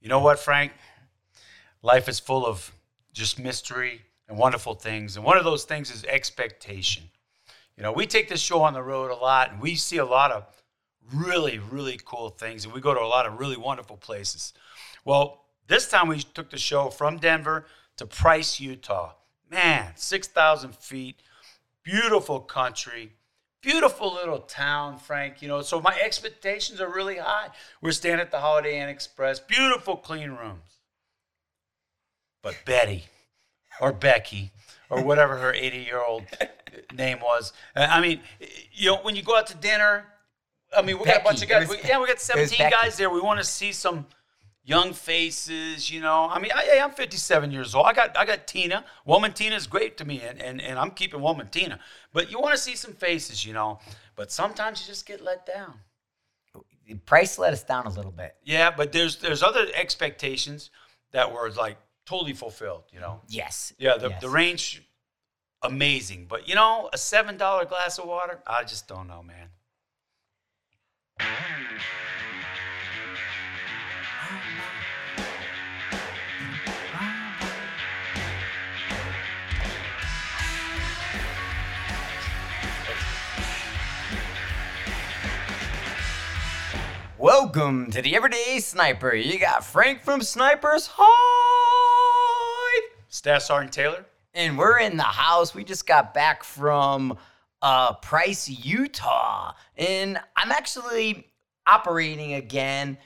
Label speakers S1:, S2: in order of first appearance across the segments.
S1: You know what, Frank? Life is full of just mystery and wonderful things. And one of those things is expectation. You know, we take this show on the road a lot and we see a lot of really, really cool things. And we go to a lot of really wonderful places. Well, this time we took the show from Denver to Price, Utah. Man, 6,000 feet, beautiful country, beautiful little town, Frank. You know, so my expectations are really high. We're staying at the Holiday Inn Express, beautiful, clean rooms. But Betty, or Becky, or whatever her 80 year old name was. uh, I mean, you know, when you go out to dinner, I mean, we got a bunch of guys. we- yeah, we got 17 guys there. We want to see some young faces, you know. I mean, I, I'm 57 years old. I got I got Tina. Woman Tina is great to me, and, and, and I'm keeping Woman Tina. But you want to see some faces, you know. But sometimes you just get let down.
S2: Price let us down a little bit.
S1: Yeah, but there's there's other expectations that were like totally fulfilled, you know.
S2: Yes.
S1: Yeah, the,
S2: Yes.
S1: the range, amazing. But you know, a seven dollar glass of water, I just don't know, man.
S2: Welcome to the Everyday Sniper. You got Frank from Snipers Hide.
S1: Staff Sergeant Taylor.
S2: And we're in the house. We just got back from uh, Price, Utah. And I'm actually operating again.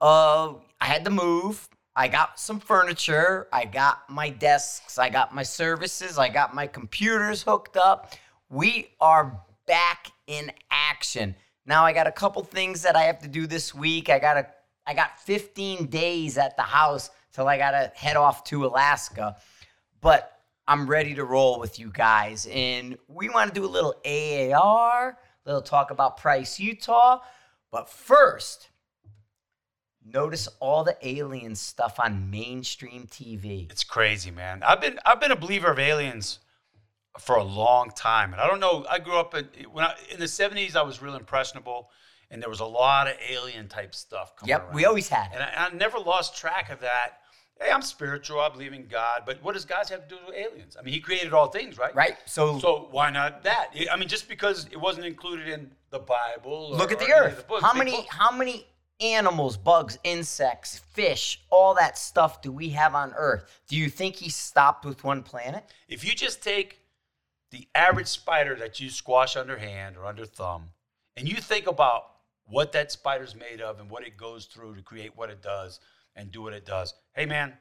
S2: Uh, I had to move. I got some furniture. I got my desks. I got my services. I got my computers hooked up. We are back in action. Now I got a couple things that I have to do this week. I got a I got 15 days at the house till I got to head off to Alaska. But I'm ready to roll with you guys. And we want to do a little AAR, a little talk about Price, Utah. But first, notice all the alien stuff on mainstream TV.
S1: It's crazy, man. I've been I've been a believer of aliens for a long time, and I don't know. I grew up in when I, in the '70s. I was real impressionable, and there was a lot of alien type stuff coming
S2: Yep,
S1: around.
S2: we always had it.
S1: and I, I never lost track of that. Hey, I'm spiritual. I believe in God, but what does God have to do with aliens? I mean, He created all things, right?
S2: Right? So,
S1: So why not that? I mean, just because it wasn't included in the Bible. Or,
S2: look at the
S1: or any of
S2: earth.
S1: books,
S2: how
S1: big
S2: many
S1: books.
S2: how many animals, bugs, insects, fish, all that stuff do we have on earth? Do you think he stopped with one planet?
S1: If you just take the average spider that you squash under hand or under thumb, and you think about what that spider's made of and what it goes through to create what it does and do what it does, hey man,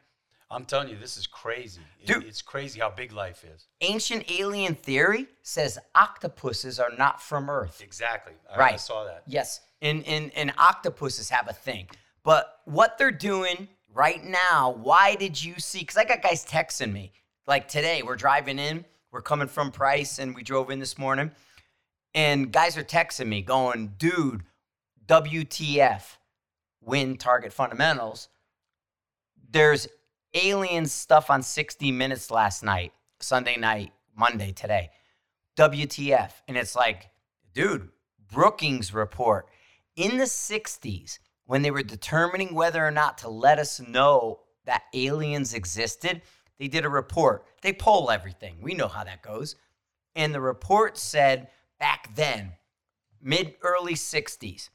S1: I'm telling you, this is crazy. It-
S2: Dude.
S1: it's crazy how big life is.
S2: Ancient alien theory says octopuses are not from Earth.
S1: Exactly. I, I
S2: Right.
S1: saw that.
S2: Yes, and, and, and octopuses have a thing. But what they're doing right now, why did you see? Because I got guys texting me. Like today, we're driving in, we're coming from Price, and we drove in this morning. And guys are texting me going, dude, WTF, win target fundamentals. There's alien stuff on 60 Minutes last night, Sunday night, Monday, today. WTF. And it's like, dude, Brookings report. In the 60s, when they were determining whether or not to let us know that aliens existed, they did a report. They poll everything. We know how that goes. And the report said back then, mid early 60s,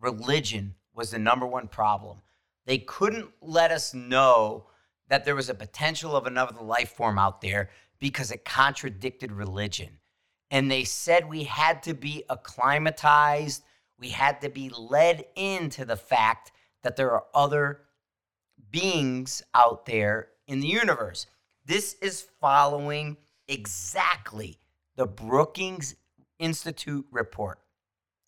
S2: religion was the number one problem. They couldn't let us know that there was a potential of another life form out there because it contradicted religion. And they said we had to be acclimatized, we had to be led into the fact that there are other beings out there in the universe. This is following exactly the Brookings Institute report.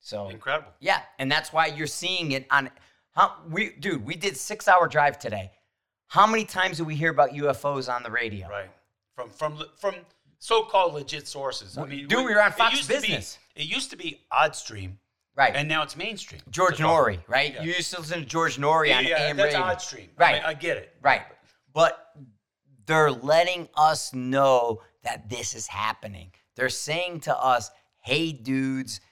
S2: So
S1: Incredible.
S2: yeah, and that's why you're seeing it on how we dude, we did 6-hour drive today. How many times do we hear about UFOs on the radio?
S1: Right. From from from so-called legit sources. I mean,
S2: Dude, we were on
S1: it
S2: Fox
S1: used to be-
S2: Business.
S1: it used to be Oddstream,
S2: Right.
S1: and now it's mainstream.
S2: George Noory, right?
S1: Yeah.
S2: You used to listen to George Noory
S1: Yeah,
S2: on
S1: yeah,
S2: AM
S1: that's
S2: radio.
S1: Oddstream. I,
S2: Right.
S1: mean, I get it.
S2: Right. But they're letting us know that this is happening. They're saying to us, hey, dudes,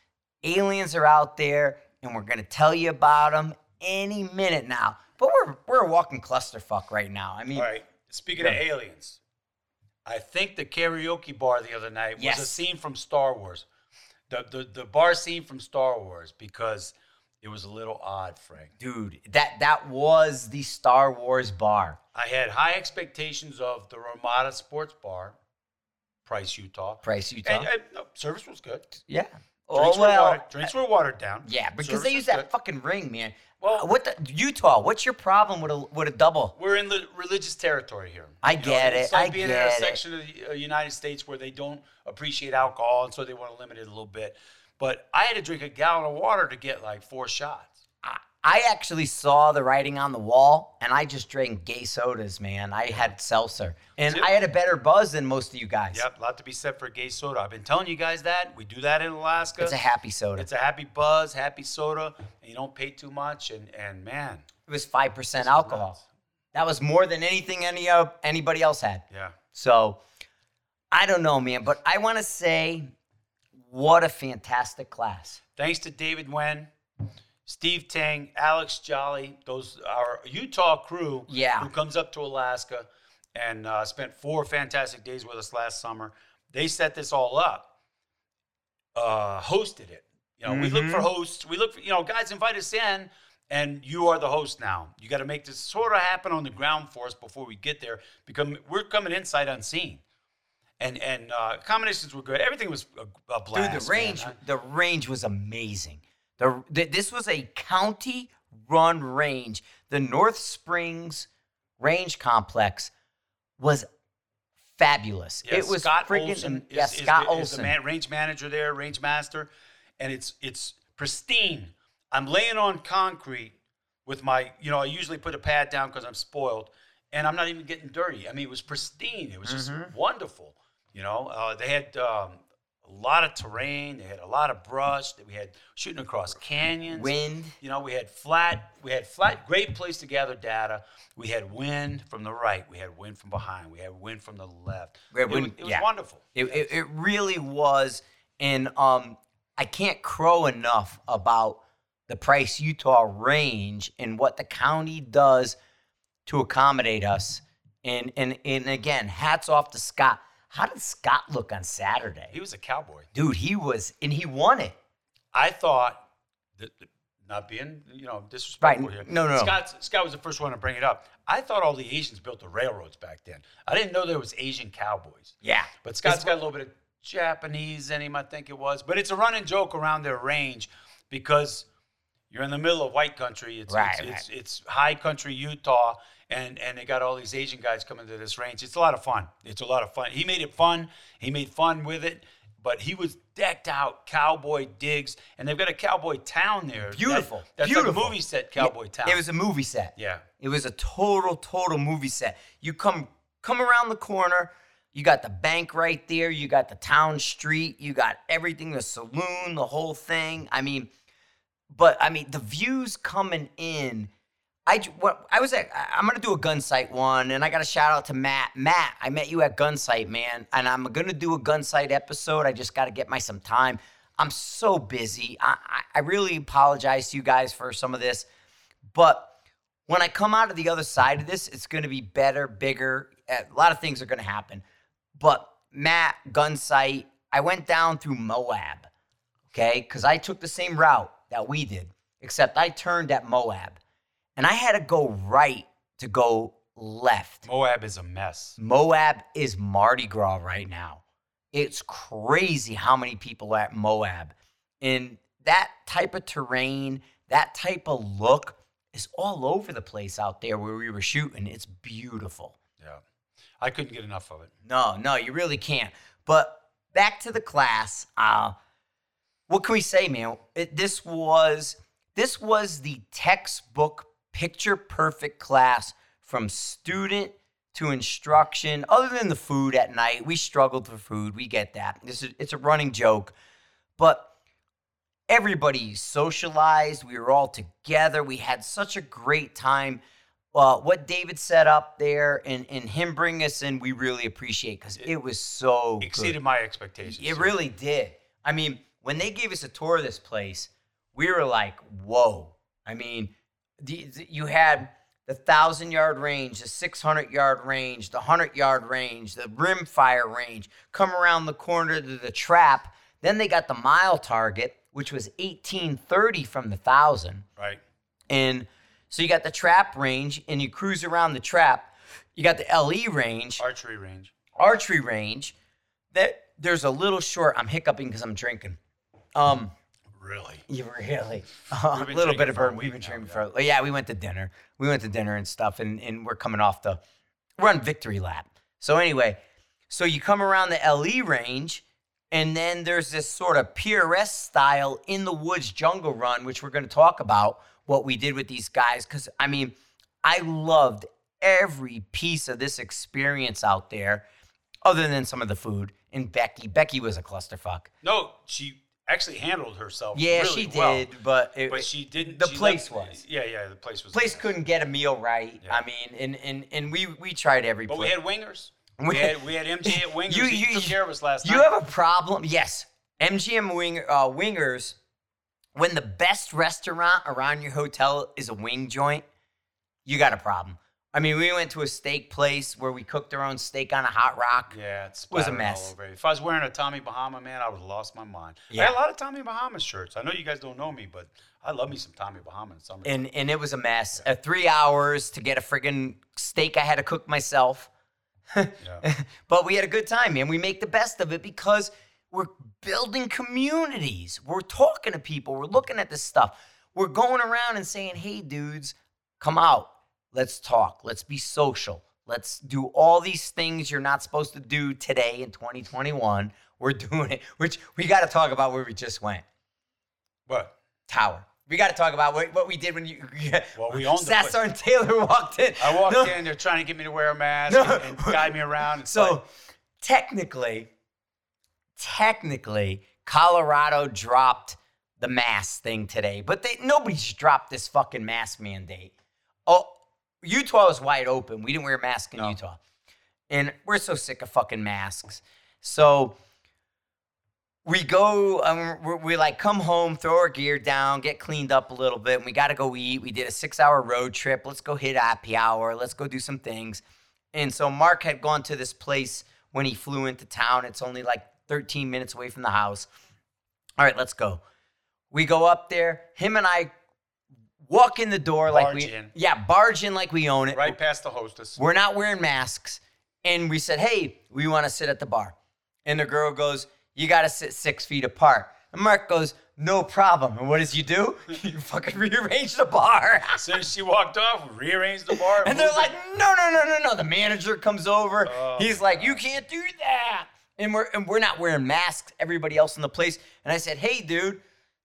S2: aliens are out there and we're going to tell you about them. any minute now. But we're we're a walking clusterfuck right now. I mean,
S1: All right. Speaking of aliens, I think the karaoke bar the other night was a scene from Star Wars. The, the the bar scene from Star Wars because it was a little odd, Frank.
S2: dude, that that was the Star Wars bar.
S1: I had high expectations of the Ramada Sports Bar, Price, Utah.
S2: Price Utah.
S1: And, and, no, service was good.
S2: yeah.
S1: Drinks,
S2: Oh
S1: were,
S2: well.
S1: watered, drinks were watered down.
S2: Yeah, because
S1: Service
S2: they use that
S1: good.
S2: fucking ring, man.
S1: Well-
S2: Uh, what the Utah? What's your problem with a with a double?
S1: We're in the religious territory here.
S2: I
S1: You know,
S2: get
S1: It's
S2: it,
S1: like
S2: I
S1: being
S2: get
S1: in a section of the uh, United States where they don't appreciate alcohol, and so they want to limit it a little bit. But I had to drink a gallon of water to get like four shots.
S2: I, I actually saw the writing on the wall, and I just drank gay sodas, man. I had seltzer, and I had a better buzz than most of you guys.
S1: Yep, a lot to be said for gay soda. I've been telling you guys that. We do that in Alaska.
S2: It's a happy soda.
S1: It's a happy buzz, happy soda, and you don't pay too much. And and man,
S2: it was five percent alcohol.
S1: nuts.
S2: That was more than anything any uh, anybody else had.
S1: Yeah.
S2: So I don't know, man, but I want to say, what a fantastic class.
S1: Thanks to David Wen, Steve Tang, Alex Jolly, those our Utah crew
S2: Yeah.
S1: who comes up to Alaska and uh, spent four fantastic days with us last summer. They set this all up, uh, hosted it. You know, we look for hosts. We look for you know guys invite us in, and you are the host now. You got to make this sort of happen on the ground for us before we get there, because we're coming in sight unseen. And and uh, accommodations were good. Everything was a, a blast.
S2: Dude, the range,
S1: I-
S2: the range was amazing. The, th- this was a county run range. The North Springs Range Complex was fabulous.
S1: Yeah,
S2: it was
S1: Scott
S2: freaking
S1: Olson. Is,
S2: yeah,
S1: is
S2: Scott
S1: the, is
S2: Olson.
S1: the man, range manager there, range master, and it's it's pristine. I'm laying on concrete with my, you know, I usually put a pad down because I'm spoiled, and I'm not even getting dirty. I mean, it was pristine. It was just
S2: Mm-hmm.
S1: wonderful. You know, uh, they had um, a lot of terrain. They had a lot of brush. That we had shooting across canyons.
S2: Wind.
S1: You know, we had flat, we had flat, great place to gather data. We had wind from the right, we had wind from behind, we had wind from the left.
S2: Had
S1: It was- it was
S2: yeah.
S1: wonderful.
S2: It, it, it really was. And um, I can't crow enough about the Price Utah range and what the county does to accommodate us. And, and, and again, hats off to Scott. How did Scott look on Saturday?
S1: He was a cowboy.
S2: Dude, he was, and he won it.
S1: I thought that, not being, you know, disrespectful
S2: Right.
S1: here.
S2: No, no.
S1: Scott, Scott was the first one to bring it up. I thought all the Asians built the railroads back then. I didn't know there was Asian cowboys.
S2: Yeah.
S1: But Scott's got a little bit of Japanese in him, I think it was. But it's a running joke around their range because you're in the middle of white country. It's
S2: Right,
S1: it's,
S2: right.
S1: it's it's high country Utah, and and they got all these Asian guys coming to this range. It's a lot of fun. It's a lot of fun. He made it fun. He made fun with it. But he was decked out, cowboy digs, and they've got a cowboy town there. That-
S2: Beautiful.
S1: that's
S2: Beautiful.
S1: like a movie set, cowboy town.
S2: It was a movie set.
S1: yeah.
S2: It was a total, total movie set. You come come around the corner, you got the bank right there, you got the town street, you got everything, the saloon, the whole thing. I mean, but I mean the views coming in. I what I was at. I'm gonna do a Gunsite one, and I got a shout out to Matt. Matt, I met you at Gunsite, man, and I'm gonna do a Gunsite episode. I just got to get my some time. I'm so busy. I, I really apologize to you guys for some of this, but when I come out of the other side of this, it's to be better, bigger. Eh, a lot of things are to happen. But Matt, Gunsite, I went down through Moab, okay? Because I took the same route that we did, except I turned at Moab. And I had to go right to go left.
S1: Moab is a mess.
S2: Moab is Mardi Gras right now. It's crazy how many people are at Moab. And that type of terrain, that type of look is all over the place out there where we were shooting. It's beautiful.
S1: Yeah. I couldn't get enough of it.
S2: No, no, you really can't. But back to the class. Uh, what can we say, man? It, this was this was the textbook picture perfect class from student to instruction. Other than the food at night, we struggled for food. We get that. This is it's a running joke, but everybody socialized. We were all together. We had such a great time. Uh, what David set up there and, and him bring us in, we really appreciate because it was so good.
S1: Exceeded my expectations.
S2: It really did. I mean, when they gave us a tour of this place, we were like, whoa. I mean, the, the- you had the thousand yard range, the six hundred yard range, the hundred yard range, the rim fire range. Come around the corner to the trap. Then they got the mile target, which was eighteen thirty from the thousand.
S1: Right.
S2: And so you got the trap range, and you cruise around the trap. You got the LE range,
S1: Archery range.
S2: archery range. That there's a little short. I'm hiccuping because I'm drinking. Um,
S1: Really.
S2: you really a little bit of bourbon. We've been drinking for yeah. We went to dinner. We went to dinner and stuff, and and we're coming off the we're on victory lap. So anyway, so you come around the LE range, and then there's this sort of PRS style in the woods jungle run, which we're going to talk about what we did with these guys. Because I mean, I loved every piece of this experience out there, other than some of the food. And Becky, Becky was a clusterfuck.
S1: No, she actually handled herself.
S2: Yeah,
S1: really
S2: she
S1: well,
S2: did, but it,
S1: But she didn't.
S2: the
S1: she
S2: place
S1: left-
S2: was.
S1: Yeah, yeah. The place was.
S2: place couldn't get a meal right.
S1: Yeah.
S2: I mean, and and and we we tried every
S1: But we had wingers.
S2: We-
S1: We had we had MJ at wingers.
S2: You- you-
S1: took care of us last
S2: you
S1: night.
S2: have a problem? Yes, MGM wing uh, wingers. When the best restaurant around your hotel is a wing joint, you got a problem. I mean, we went to a steak place where we cooked our own steak on a hot rock.
S1: Yeah, it's
S2: was a mess.
S1: If I was wearing a Tommy Bahama, man, I would have lost my mind. I
S2: Yeah.
S1: had a lot of Tommy Bahama shirts. I know you guys don't know me, but I love me some Tommy Bahama in summer.
S2: and and it was a mess. Uh, three hours to get a friggin' steak I had to cook myself.
S1: yeah.
S2: but we had a good time, man. We make the best of it because we're building communities. We're talking to people. We're looking at this stuff. We're going around and saying, hey, dudes, come out. Let's talk. Let's be social. Let's do all these things you're not supposed to do today in 2021. We're doing it, which we got to talk about where we just went.
S1: But
S2: Tower. We got to talk about what, what we did when you.
S1: Well, we owned the
S2: Sass and Taylor walked in.
S1: I walked
S2: No.
S1: in, they're trying to get me to wear a mask
S2: No.
S1: and, and guide me around. It's
S2: So
S1: like,
S2: technically, technically, Colorado dropped the mask thing today, but they nobody's dropped this fucking mask mandate. Oh, Utah was wide open. We didn't wear masks in
S1: No.
S2: Utah, and we're so sick of fucking masks. So we go, um, we we like come home, throw our gear down, get cleaned up a little bit, and we got to go eat. We did a six-hour road trip. Let's go hit happy hour. Let's go do some things. And so Mark had gone to this place when he flew into town. It's only like 13 minutes away from the house. All right, let's go. We go up there. Him and I walk in the door like we
S1: in.
S2: yeah barge in like we own it.
S1: right past the hostess.
S2: We're not wearing masks. And we said, hey, we want to sit at the bar. And the girl goes, you got to sit six feet apart. And Mark goes, no problem. And what does you do? You fucking rearrange the bar.
S1: As soon as she walked off, we rearranged the bar.
S2: And they're
S1: moved
S2: like,
S1: it.
S2: no, no, no, no, no. The manager comes over.
S1: Oh,
S2: He's like, you can't do that. And we're and we're not wearing masks. Everybody else in the place. And I said, hey, dude,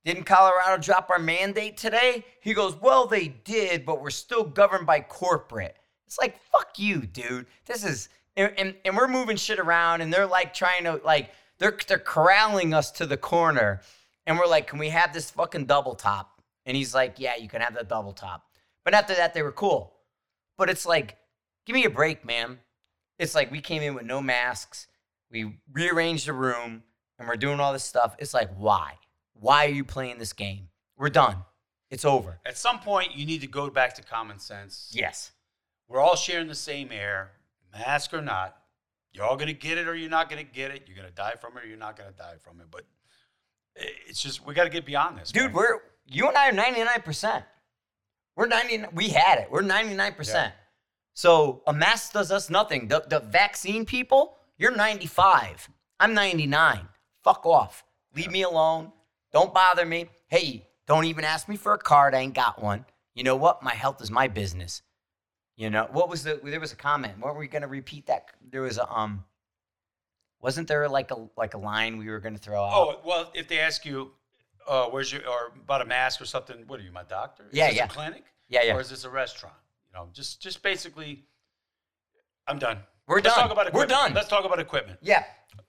S2: didn't Colorado drop our mandate today? He goes, well, they did, but we're still governed by corporate. It's like, fuck you, dude. This is and, and, and we're moving shit around, and they're like trying to like they're they're corralling us to the corner, and we're like, can we have this fucking double top? And he's like, yeah, you can have the double top. But after that, they were cool. But it's like, give me a break, man. It's like we came in with no masks. We rearranged the room and we're doing all this stuff. It's like, why? Why are you playing this game? We're done. It's over.
S1: At some point, you need to go back to common sense.
S2: Yes.
S1: We're all sharing the same air, mask or not. You're all gonna get it or you're not gonna get it. You're gonna die from it or you're not gonna die from it. But it's just we got to get beyond this,
S2: Dude,
S1: man.
S2: we're you and I are 99%. We're 99 we had it. We're 99%.
S1: Yeah.
S2: So a mask does us nothing. The the vaccine people, you're 95. I'm 99. Fuck off. Leave me alone. Don't bother me. Hey, don't even ask me for a card. I ain't got one. You know what? My health is my business. You know, what was the there was a comment. What Weren't we gonna repeat that? There was a um wasn't there like a like a line we were gonna throw out?
S1: Oh well, if they ask you, uh, where's your or about a mask or something, what are you, my doctor? Is
S2: Yeah,
S1: this
S2: yeah.
S1: A clinic?
S2: yeah, yeah.
S1: Or is this a restaurant? You know, just just basically, I'm done.
S2: We're
S1: Let's
S2: done.
S1: talk about equipment.
S2: We're done.
S1: Let's talk about equipment.
S2: Yeah.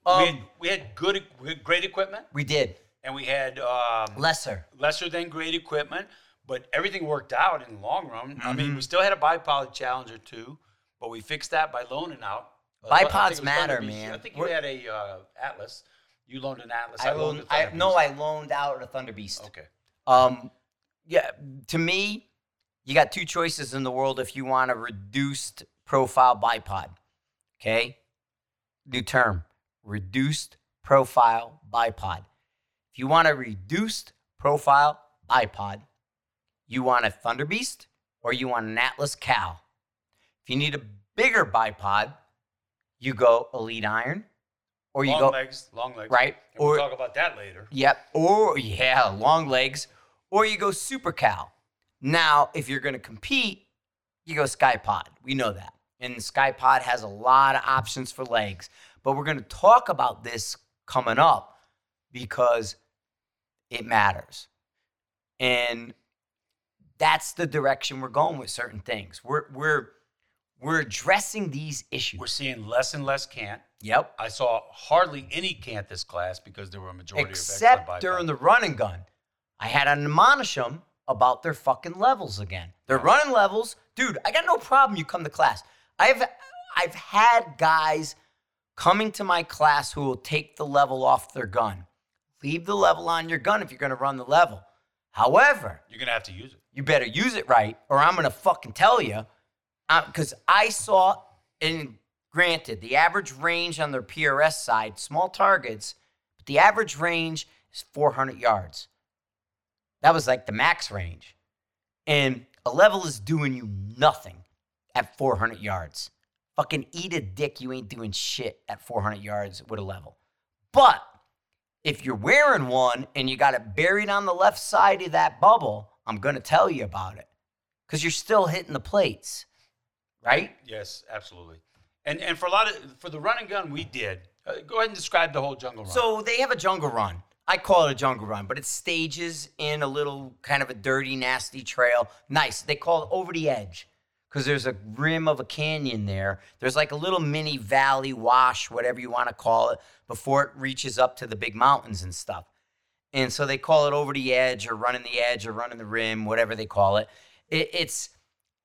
S1: we,
S2: Um,
S1: had, we had good, we had great equipment,
S2: we did.
S1: And we had um,
S2: Lesser.
S1: lesser than great equipment, but everything worked out in the long run. I
S2: Mm-hmm.
S1: mean, we still had a bipod Challenger too, but we fixed that by loaning out. Uh, I think it
S2: Bipods matter, man.
S1: I think you
S2: We're-
S1: had a uh, Atlas. You loaned an Atlas.
S2: I,
S1: loaned
S2: loaned,
S1: a
S2: I no, I loaned out a Thunder Beast.
S1: Okay.
S2: Um, yeah, to me, you got two choices in the world if you want a reduced profile bipod. Okay? New term reduced profile bipod. You want a reduced profile bipod, you want a Thunderbeast or you want an Atlas Cal. If you need a bigger bipod, you go Elite Iron or you
S1: long
S2: go
S1: legs, long legs.
S2: right
S1: And we'll talk about that later.
S2: Yep. Or yeah, long legs. Or you go super cal. Now, if you're gonna compete, you go Ckye-Pod. We know that. And Ckye-Pod has a lot of options for legs. But we're gonna talk about this coming up because it matters. And that's the direction we're going with certain things. We're we're we're addressing these issues.
S1: We're seeing less and less cant.
S2: yep.
S1: I saw hardly any cant this class because there were a majority
S2: except
S1: of
S2: during the run and gun. I had to admonish them about their fucking levels again. Their running levels, dude. I got no problem. You come to class. I've I've had guys coming to my class who will take the level off their gun. Leave the level on your gun if you're going to run the level. However,
S1: You're gonna have to use it.
S2: you better use it right, or I'm gonna fucking tell you. Uh, because I saw, and granted, the average range on their PRS side, small targets, but the average range is 400 yards. That was like the max range. And a level is doing you nothing at 400 yards. Fucking eat a dick, you ain't doing shit at 400 yards with a level. But if you're wearing one and you got it buried on the left side of that bubble, I'm going to tell you about it because you're still hitting the plates, right?
S1: Yes, absolutely. And and for a lot of for the run and gun we did. Uh, go ahead and describe the whole jungle run.
S2: So they have a jungle run. I call it a jungle run, but it stages in a little kind of a dirty, nasty trail. Nice. They call it over the edge because there's a rim of a canyon there. There's like a little mini valley wash, whatever you want to call it, before it reaches up to the big mountains and stuff. And so they call it over the edge or running the edge or running the rim, whatever they call it. it it's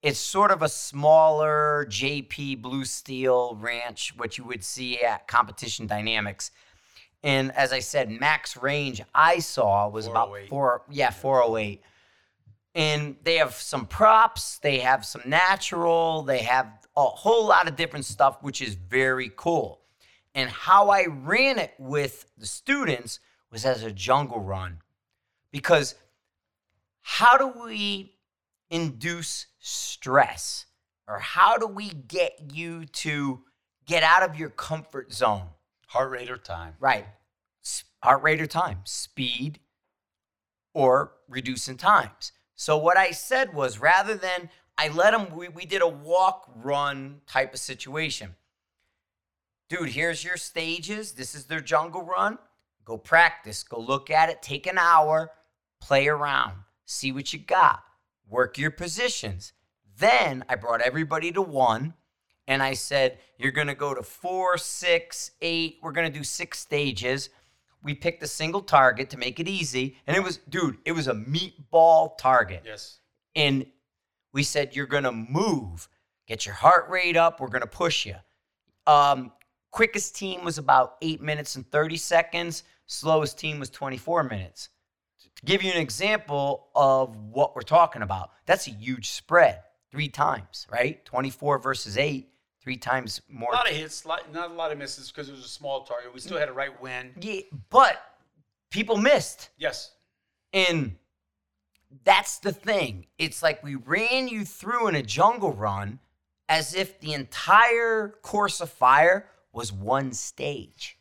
S2: it's sort of a smaller JP Blue Steel ranch, what you would see at Competition Dynamics. And as I said, max range I saw was about
S1: 408.
S2: four, yeah, 408. And they have some props, they have some natural, they have a whole lot of different stuff, which is very cool. And how I ran it with the students was as a jungle run. Because how do we induce stress? Or how do we get you to get out of your comfort zone?
S1: Heart rate or time.
S2: Right. Heart rate or time, speed or reducing times. So what I said was rather than I let them, we, we did a walk run type of situation. Dude, here's your stages. This is their jungle run. Go practice, go look at it, take an hour, play around, see what you got, work your positions. Then I brought everybody to one and I said, You're going to go to four, six, eight. We're going to do six stages. We picked a single target to make it easy. And it was, dude, it was a meatball target.
S1: Yes.
S2: And we said, You're going to move, get your heart rate up. We're going to push you. Um, quickest team was about eight minutes and 30 seconds, slowest team was 24 minutes. To give you an example of what we're talking about, that's a huge spread three times, right? 24 versus eight, three times more.
S1: A lot of hits, lot- not a lot of misses because it was a small target. We still had a right win.
S2: Yeah, but people missed.
S1: Yes.
S2: And that's the thing. It's like we ran you through in a jungle run as if the entire course of fire was one stage.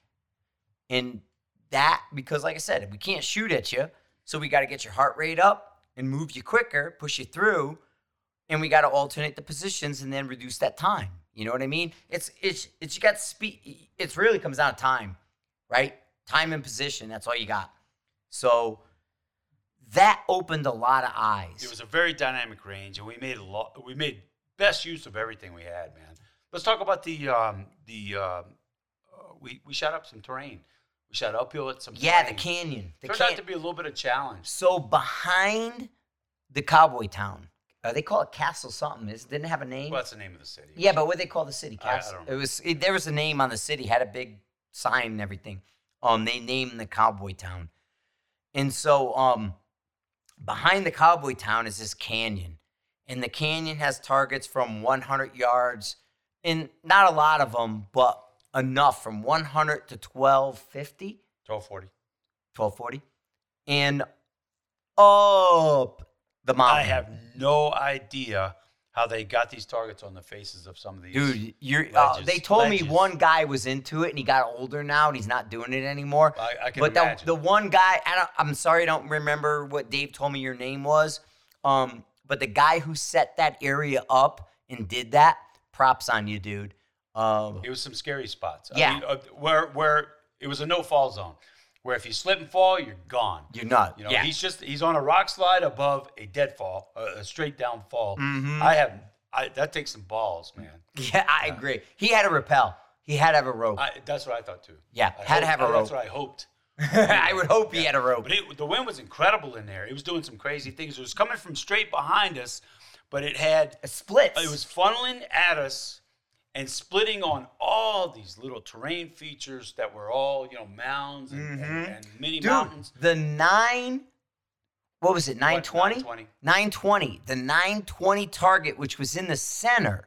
S2: And that, because like I said, we can't shoot at you. So we got to get your heart rate up and move you quicker, push you through. And we got to alternate the positions and then reduce that time. You know what I mean? It's, it's, it's, you got speed. It really comes down to time, right? Time and position. That's all you got. So that opened a lot of eyes.
S1: It was a very dynamic range, and we made a lot. We made best use of everything we had, man. Let's talk about the um, the. Um, uh, we we shot up some terrain. We shot uphill at some.
S2: yeah, the canyon. The
S1: Turned
S2: can-
S1: out to be a little bit of challenge.
S2: so behind the cowboy town, uh, they call it Castle something. It didn't have a name.
S1: Well, that's the name of the city.
S2: Yeah, but what they call the city
S1: I- I
S2: castle?
S1: don't know.
S2: it was it, there was a name on the city, had a big sign and everything. Um, they named the cowboy town, and so um, behind the cowboy town is this canyon, and the canyon has targets from 100 yards, and not a lot of them, but enough from 100 to 1250,
S1: 1240.
S2: 1240, and up the mountain.
S1: I have no idea how they got these targets on the faces of some of these.
S2: Dude, you're, uh, they told me one guy was into it, and he got older now, and he's not doing it anymore.
S1: I, I can
S2: but the,
S1: imagine.
S2: the one guy, I don't, I'm sorry, I don't remember what Dave told me your name was. Um, but the guy who set that area up and did that, props on you, dude. Um,
S1: it was some scary spots. I
S2: Yeah.
S1: mean, uh, where where it was a no fall zone, where if you slip and fall, you're gone.
S2: you're not.
S1: You know,
S2: yeah.
S1: he's just he's on a rock slide above a dead fall, a, a straight down fall.
S2: Mhm.
S1: I have I, that takes some balls, man.
S2: yeah, I agree. He had to repel. He had to have a rope.
S1: I, that's what I thought too.
S2: Yeah,
S1: I
S2: had to have a rope.
S1: That's what I hoped.
S2: I would hope he had a rope.
S1: But it, the wind was incredible in there. It was doing some crazy things. It was coming from straight behind us, but it had
S2: a split.
S1: it was funneling at us and splitting on all these little terrain features that were all you know mounds and, and, and mini
S2: Mm-hmm. Dude,
S1: mountains.
S2: the nine, what was it, 920?
S1: 920.
S2: 920. The 920 target, which was in the center,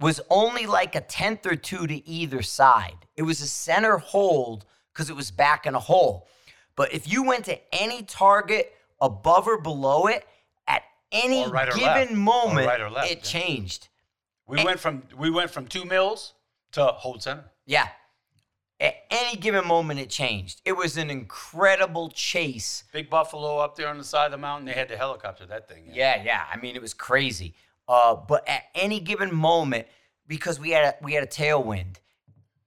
S2: was only like a tenth or two to either side. It was a center hold because it was back in a hole. But if you went to any target above or below it, at any
S1: right
S2: given. Moment,
S1: right left,
S2: it
S1: yeah.
S2: changed.
S1: We went from we went from two mils to hold center.
S2: Yeah. At any given moment, it changed. It was an incredible chase.
S1: Big buffalo up there on the side of the mountain. They had the helicopter that thing. in.
S2: Yeah, yeah. I mean, it was crazy. Uh, but at any given moment, because we had a, we had a tailwind,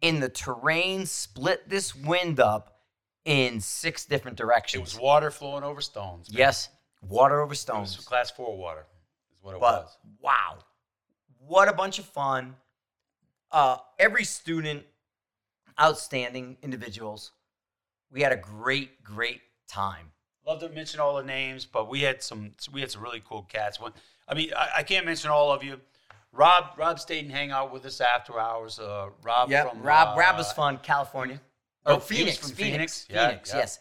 S2: in the terrain split this wind up in six different directions.
S1: It was water flowing over stones. man.
S2: yes, water over stones.
S1: class four water. Is what it
S2: But
S1: was.
S2: wow, what a bunch of fun! Uh, every student, outstanding individuals. We had a great, great time.
S1: Love to mention all the names, but we had some we had some really cool cats. One, I mean, I, I can't mention all of you. Rob Rob stayed and hang out with us after hours. Uh, Rob from
S2: Rob.
S1: uh,
S2: Rob was fun. California.
S1: oh,
S2: Phoenix.
S1: from
S2: Phoenix.
S1: Phoenix? Yeah,
S2: Phoenix.
S1: yeah.
S2: Yes.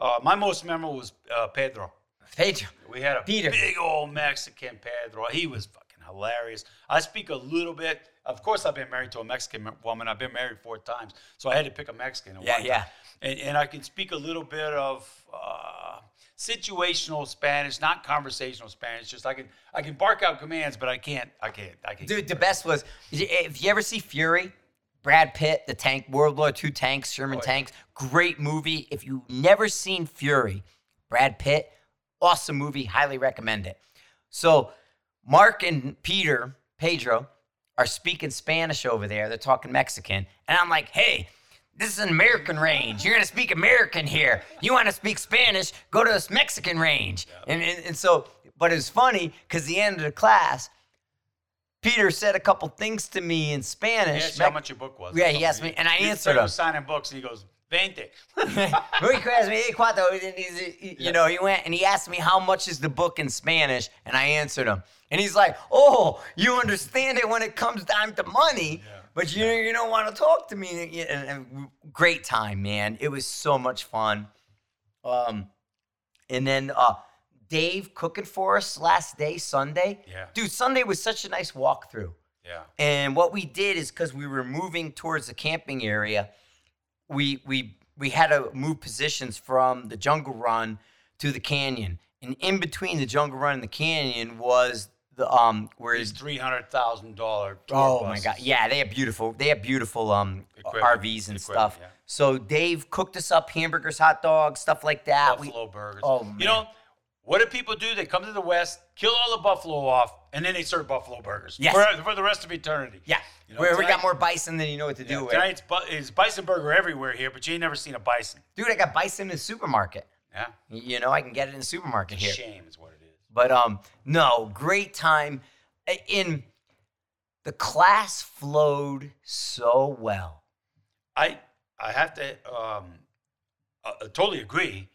S1: Uh, my most memorable was uh, Pedro.
S2: Pedro.
S1: We had a
S2: Peter.
S1: big old Mexican Pedro. He was hilarious. I speak a little bit. Of course, I've been married to a Mexican woman. I've been married four times, so I had to pick a Mexican.
S2: Yeah, yeah.
S1: And, and I can speak a little bit of uh, situational Spanish, not conversational Spanish. Just I can I can bark out commands, but I can't I can't I can't.
S2: Dude, the best was if you ever see Fury, Brad Pitt, the tank, World War II tanks, Sherman
S1: Oh, yeah.
S2: tanks, great movie. If you've never seen Fury, Brad Pitt, awesome movie, highly recommend it. So Mark and Peter, Pedro, are speaking Spanish over there. They're talking Mexican. And I'm like, hey, this is an American range. You're gonna speak American here. You want to speak Spanish? Go to this Mexican range. And, and and so, but it's funny because the end of the class, Peter said a couple things to me in Spanish.
S1: you how much your book was.
S2: Yeah, he asked me, and I
S1: He
S2: answered him.
S1: was signing books, and he goes, "Veinte."
S2: Muy asked me, "Hey, cuánto?" And he- You know, he went and he asked me how much is the book in Spanish, and I answered him. And he's like, "Oh, you understand it when it comes down to money,
S1: Yeah.
S2: but you you don't want to talk to me." And, and great time, man. It was so much fun. Um, and then uh, Dave cooking for us last day, Sunday.
S1: Yeah.
S2: dude, Sunday was such a nice walkthrough.
S1: Yeah.
S2: And what we did is because we were moving towards the camping area, we we we had to move positions from the jungle run to the canyon. And in between the jungle run and the canyon was the um where
S1: These three hundred thousand dollar.
S2: Oh my god. Yeah, they have beautiful they have beautiful um
S1: Equipment.
S2: RVs and
S1: Equipment,
S2: stuff.
S1: yeah.
S2: So Dave cooked us up hamburgers, hot dogs, stuff like that. We-
S1: buffalo burgers.
S2: Oh, man.
S1: You know, what do people do? They come to the West, kill all the buffalo off, and then they serve buffalo burgers
S2: Yes.
S1: for, for the rest of eternity.
S2: yeah.
S1: You know,
S2: where we got more bison than you know what to do with.
S1: tonight's bu- is bison burger everywhere here, but you ain't never seen a bison.
S2: Dude, I got bison in the supermarket.
S1: Yeah,
S2: You know, I can get it in the supermarket here.
S1: shame is what it is.
S2: But um, no, great time. In the class flowed so well.
S1: I I have to um, uh, uh, totally agree,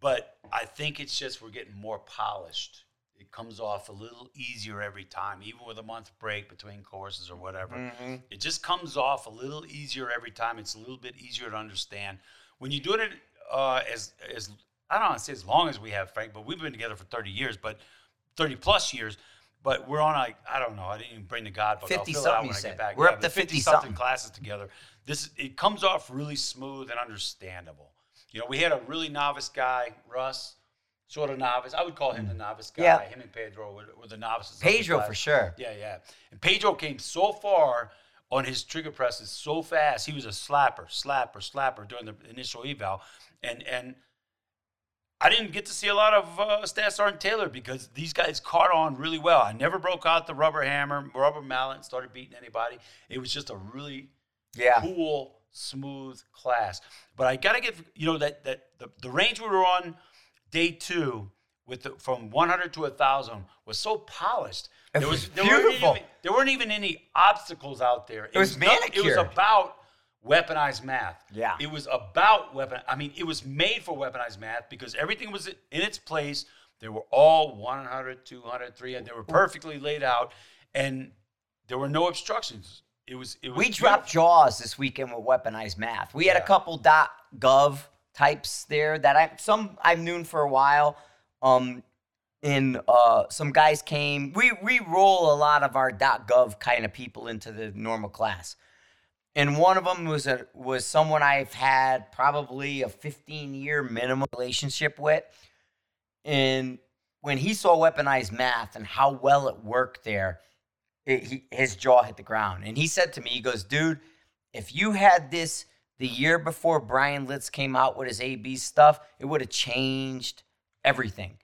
S1: but I think it's just we're getting more polished. It comes off a little easier every time, even with a month break between courses or whatever. It just comes off a little easier every time. It's a little bit easier to understand. When you do it uh, as as I don't want to say as long as we have, Frank, but we've been together for 30 years. But 30 plus years. But we're on like I don't know. I didn't even bring the God book. I'll
S2: 50
S1: fill it
S2: something
S1: out when I get back.
S2: We're
S1: Yeah,
S2: up to 50
S1: something
S2: something.
S1: classes together. This it comes off really smooth and understandable. You know, we had a really novice guy, Russ, sort of novice. I would call him the novice guy.
S2: Yeah.
S1: Him and Pedro were, were the novices. of the
S2: Pedro for sure.
S1: Yeah, yeah. And Pedro came so far on his trigger presses so fast. He was a slapper, slapper, slapper during the initial eval, and and I didn't get to see a lot of uh, Stat Sergeant Taylor because these guys caught on really well. I never broke out the rubber hammer, rubber mallet, and started beating anybody. It was just a really
S2: Yeah.
S1: cool, smooth class. But I gotta give you know that that the, the range we were on day two with the, from 100 to 1,000 was so polished.
S2: It
S1: There
S2: was
S1: there weren't
S2: beautiful.
S1: even- there weren't even any obstacles out there. It,
S2: was
S1: not- It was about weaponized math.
S2: Yeah.
S1: It was about weapon. I mean, it was made for weaponized math because everything was in its place. They were all 100, 200, 300. They were perfectly laid out, and there were no obstructions. It was. It was
S2: We dropped Jaws this weekend with weaponized math. We had a
S1: Yeah.
S2: couple .gov types there that I some I've known for a while. Um, and uh, some guys came. We we roll a lot of our .gov kind of people into the normal class, and one of them was a was someone I've had probably a 15 year minimum relationship with, and when he saw weaponized math and how well it worked there, it, he, his jaw hit the ground. And he said to me, he goes, dude, if you had this the year before Bryan Litz came out with his AB stuff, it would have changed everything.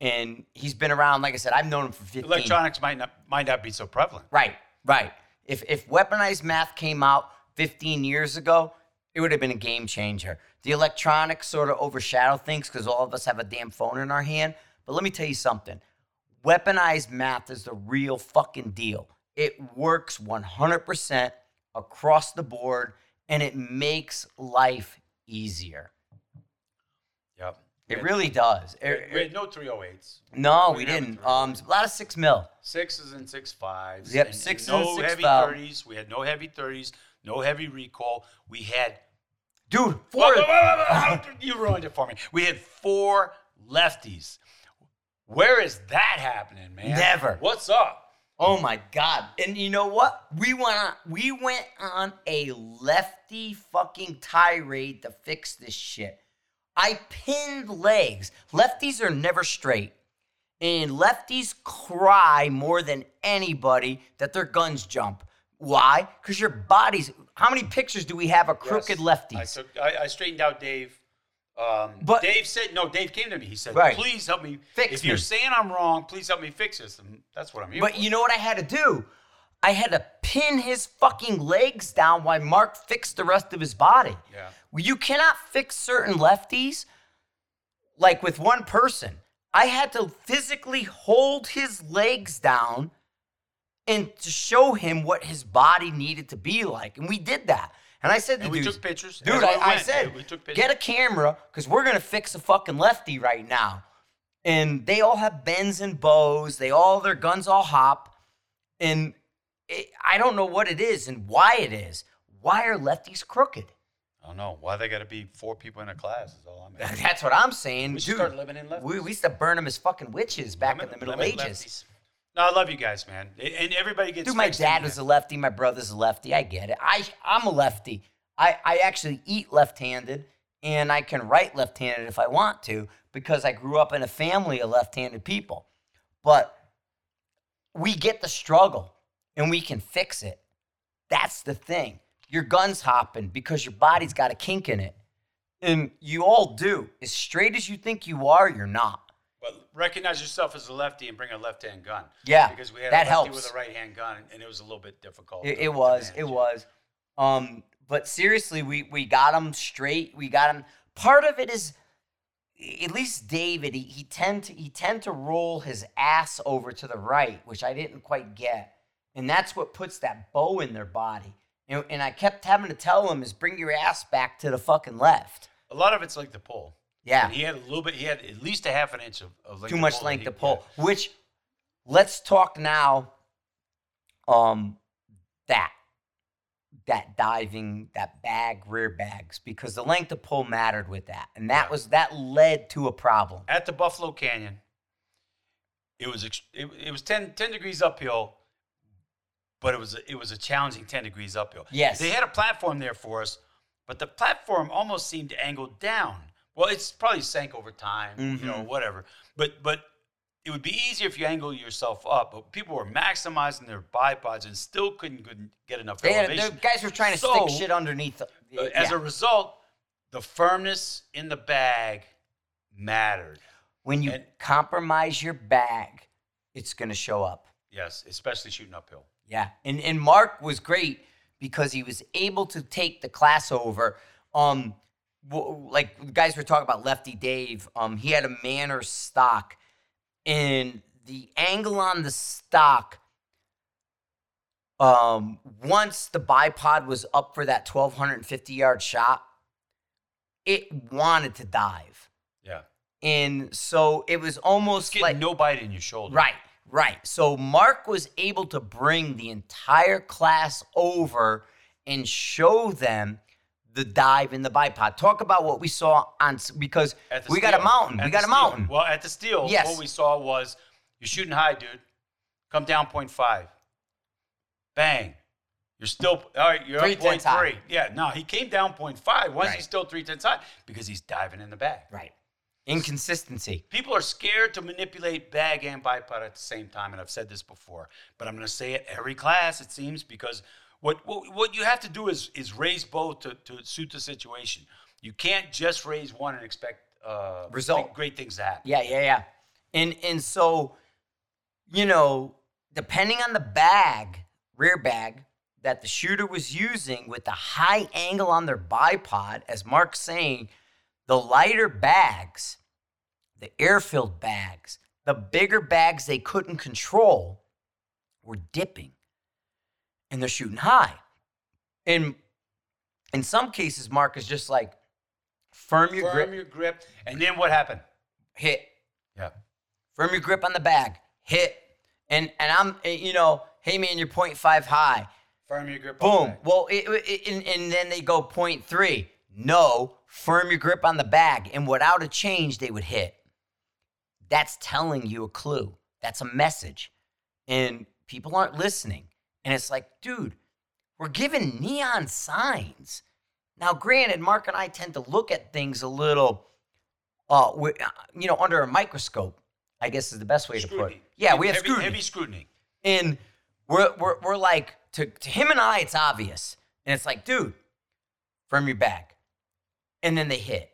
S2: And he's been around, like I said, I've known him for 15.
S1: Electronics might not might not be so prevalent.
S2: Right, right. If if weaponized math came out 15 years ago, it would have been a game changer. The electronics sort of overshadow things because all of us have a damn phone in our hand. But let me tell you something. Weaponized math is the real fucking deal. It works 100% across the board and it makes life easier.
S1: Yep.
S2: It really does.
S1: We
S2: It-
S1: we had no 308s.
S2: no,
S1: we
S2: we
S1: didn't a
S2: Um, a lot of six mil.
S1: Sixes and six fives.
S2: Yep,
S1: and- and
S2: sixes
S1: no
S2: and six
S1: heavy 30s. We had no heavy 30s, no heavy recoil. We had
S2: Dude, four.
S1: whoa, whoa, whoa, you ruined it for me. We had four lefties. Where is that happening, man?
S2: Never.
S1: What's up?
S2: Oh my god! And you know what? We went on. We went on a lefty fucking tirade to fix this shit. I pinned legs. Lefties are never straight, and lefties cry more than anybody that their guns jump. Why? Because your body's. How many pictures do we have of crooked
S1: Yes.
S2: lefties?
S1: I, took, I, I straightened out Dave. Um,
S2: But-
S1: Dave said, no, Dave came to me. He said,
S2: Right.
S1: please help me.
S2: Fix
S1: if you're saying I'm wrong, please help me fix this. And that's what I'm here
S2: But
S1: for.
S2: you know what I had to do? I had to pin his fucking legs down while Mark fixed the rest of his body.
S1: Yeah.
S2: Well, You cannot fix certain lefties like with one person. I had to physically hold his legs down and to show him what his body needed to be like. And we did that. And I said to
S1: And we
S2: dudes,
S1: took pictures.
S2: Dude, I, I said,
S1: We took pictures.
S2: get a camera because we're going to fix a fucking lefty right now. And they all have bends and bows. They all, their guns all hop. And it, I don't know what it is and why it is. Why are lefties crooked?
S1: I don't know. Why they got to be four people in a class is all I'm.
S2: That's what I'm saying.
S1: We
S2: Dude,
S1: start living in lefties.
S2: we, we used to burn them as fucking witches back in the Middle Ages.
S1: lefties. No, I love you guys, man. And everybody gets.
S2: Dude, my dad was a lefty. My brother's a lefty. I get it. I, I'm a lefty. I, I actually eat left handed and I can write left handed if I want to because I grew up in a family of left handed people. But we get the struggle and we can fix it. That's the thing. Your gun's hopping because your body's got a kink in it. And you all do. As straight as you think you are, you're not.
S1: Recognize yourself as a lefty and bring a left-hand gun.
S2: Yeah,
S1: because we had
S2: that
S1: a lefty
S2: helps.
S1: with a right-hand gun, and it was a little bit difficult.
S2: It,
S1: to-
S2: it was. It was. Um, but seriously, we we got him straight. We got him. Part of it is, at least David. He, he tend to he tend to roll his ass over to the right, which I didn't quite get, and that's what puts that bow in their body. And, and I kept having to tell him is bring your ass back to the fucking left.
S1: A lot of it's like the pull.
S2: Yeah,
S1: he had a little bit. He had at least a half an inch of, of length
S2: too much length to pull. Which, let's talk now. Um, that that diving, that bag, rear bags, because the length of pull mattered with that, and that
S1: Yeah.
S2: was that led to a problem.
S1: At the Buffalo Canyon, it was it, it was 10, 10 degrees uphill, but it was a, it was a challenging ten degrees uphill.
S2: Yes.
S1: they had a platform there for us, but the platform almost seemed angled down. Well, it's probably sank over time, you know,
S2: Mhm.
S1: whatever. But but it would be easier if you angle yourself up. But people were maximizing their bipods and still couldn't, get enough
S2: They had,
S1: elevation.
S2: the guys were trying to
S1: So,
S2: stick shit underneath. The,
S1: Uh, As a result, the firmness in the bag mattered.
S2: when you
S1: and-
S2: compromise your bag, it's going to show up.
S1: Yes, especially shooting uphill.
S2: Yeah, and and Mark was great because he was able to take the class over. Um, like guys were talking about Lefty Dave. Um, he had a Manners stock, and the angle on the stock. Um, once the bipod was up for that 1250 yard shot, it wanted to dive.
S1: Yeah.
S2: And so it was almost
S1: Getting
S2: like
S1: no bite in your shoulder.
S2: Right, right. So Mark was able to bring the entire class over and show them the dive in the bipod. Talk about what we saw on because we got a mountain.
S1: At
S2: we got a
S1: steel.
S2: mountain.
S1: Well, at the steel,
S2: Yes.
S1: what we saw was you're shooting high, dude. Come down 0.5. Bang. You're still all right. You're
S2: Three
S1: up
S2: tenths
S1: 0.3. Yeah, no, he came down 0.5. Why is he still three tenths high? Because he's diving in the bag.
S2: Right. Inconsistency.
S1: People are scared to manipulate bag and bipod at the same time, and I've said this before, but I'm going to say it every class, it seems, because what what, what you have to do is is raise both to, to suit the situation. You can't just raise one and expect uh,
S2: Result.
S1: great things to happen.
S2: Yeah, yeah, yeah. And and so, you know, depending on the bag, rear bag that the shooter was using with the high angle on their bipod, as Mark's saying, the lighter bags, the air-filled bags, the bigger bags they couldn't control were dipping. And they're shooting high. And in some cases, Mark is just like, firm your
S1: Firm
S2: grip,
S1: your grip, and then what happened?
S2: hit
S1: Yeah.
S2: firm your grip on the bag, hit, and and I'm eh, you know, hey man, you're 0.5 high,
S1: Firm your grip.
S2: boom. Well, it, it, and, and then they go 0.3. No, firm your grip on the bag, and without a change, they would hit. That's telling you a clue. That's a message, and people aren't listening. And it's like, dude, we're given neon signs. Now, granted, Mark and I tend to look at things a little, uh, we- uh, you know, under a microscope. I guess is the best way to put it.
S1: Scrutiny.
S2: Yeah, we have
S1: heavy,
S2: scrutiny.
S1: Heavy scrutiny.
S2: And we're, we're, we're like, to, to him and I, it's obvious. And it's like, dude, from your back. And then they hit.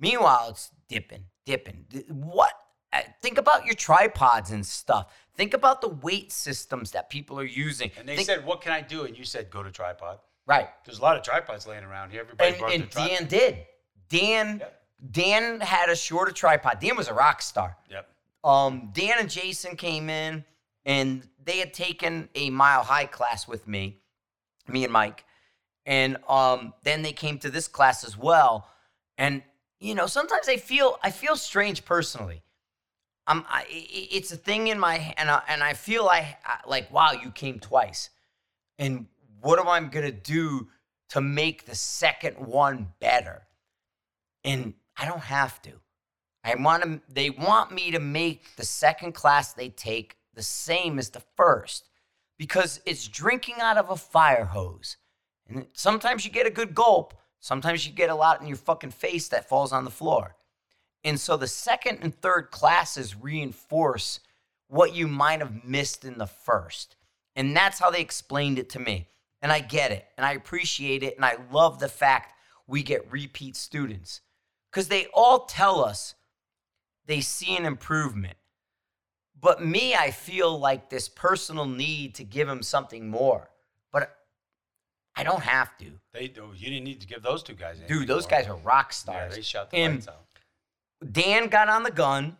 S2: Meanwhile, it's dipping, dipping. What? Uh, Think about your tripods and stuff. Think about the weight systems that people are using.
S1: And they
S2: Think-
S1: said, "What can I do?" And you said, "Go to tripod."
S2: right.
S1: There's a lot of tripods laying around here. Everybody
S2: And,
S1: brought
S2: and
S1: their tripod.
S2: Dan did. Dan,
S1: Yep.
S2: Dan had a shorter tripod. Dan was a rock star.
S1: Yep.
S2: um, Dan and Jason came in and they had taken a mile high class with me, me and Mike. And um, then they came to this class as well. And, you know, sometimes I feel, I feel strange personally. I'm, I, it's a thing in my, and I, and I feel I, like, wow, you came twice. And what am I to do to make the second one better? And I don't have to. I want to, they want me to make the second class they take the same as the first because it's drinking out of a fire hose. And sometimes you get a good gulp, sometimes you get a lot in your fucking face that falls on the floor. And so the second and third classes reinforce what you might have missed in the first. And that's how they explained it to me. And I get it and I appreciate it. And I love the fact we get repeat students because they all tell us they see an improvement. But me, I feel like this personal need to give them something more. But I don't have to.
S1: They, oh, you didn't need to give those two guys. anything
S2: Dude, those
S1: more.
S2: guys are rock stars.
S1: Yeah, they shot the
S2: And
S1: lights out.
S2: Dan got on the gun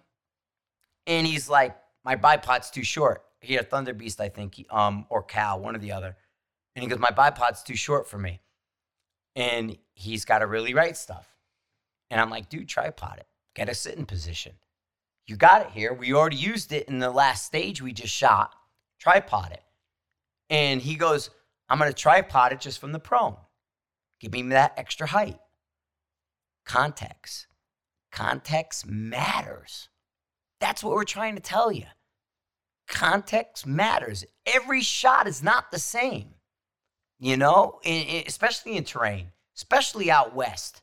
S2: and he's like, My bipod's too short. He had Thunder Beast, I think, um, or Cal, one or the other. And he goes, My bipod's too short for me. And he's got to really write stuff. And I'm like, dude, tripod it. Get a sitting position. You got it here. We already used it in the last stage we just shot. Tripod it. And he goes, I'm going to tripod it just from the prone. Give me that extra height. Context. Context matters. That's what we're trying to tell you. context matters. Every shot is not the same, you know, in, in- especially in terrain, especially out west.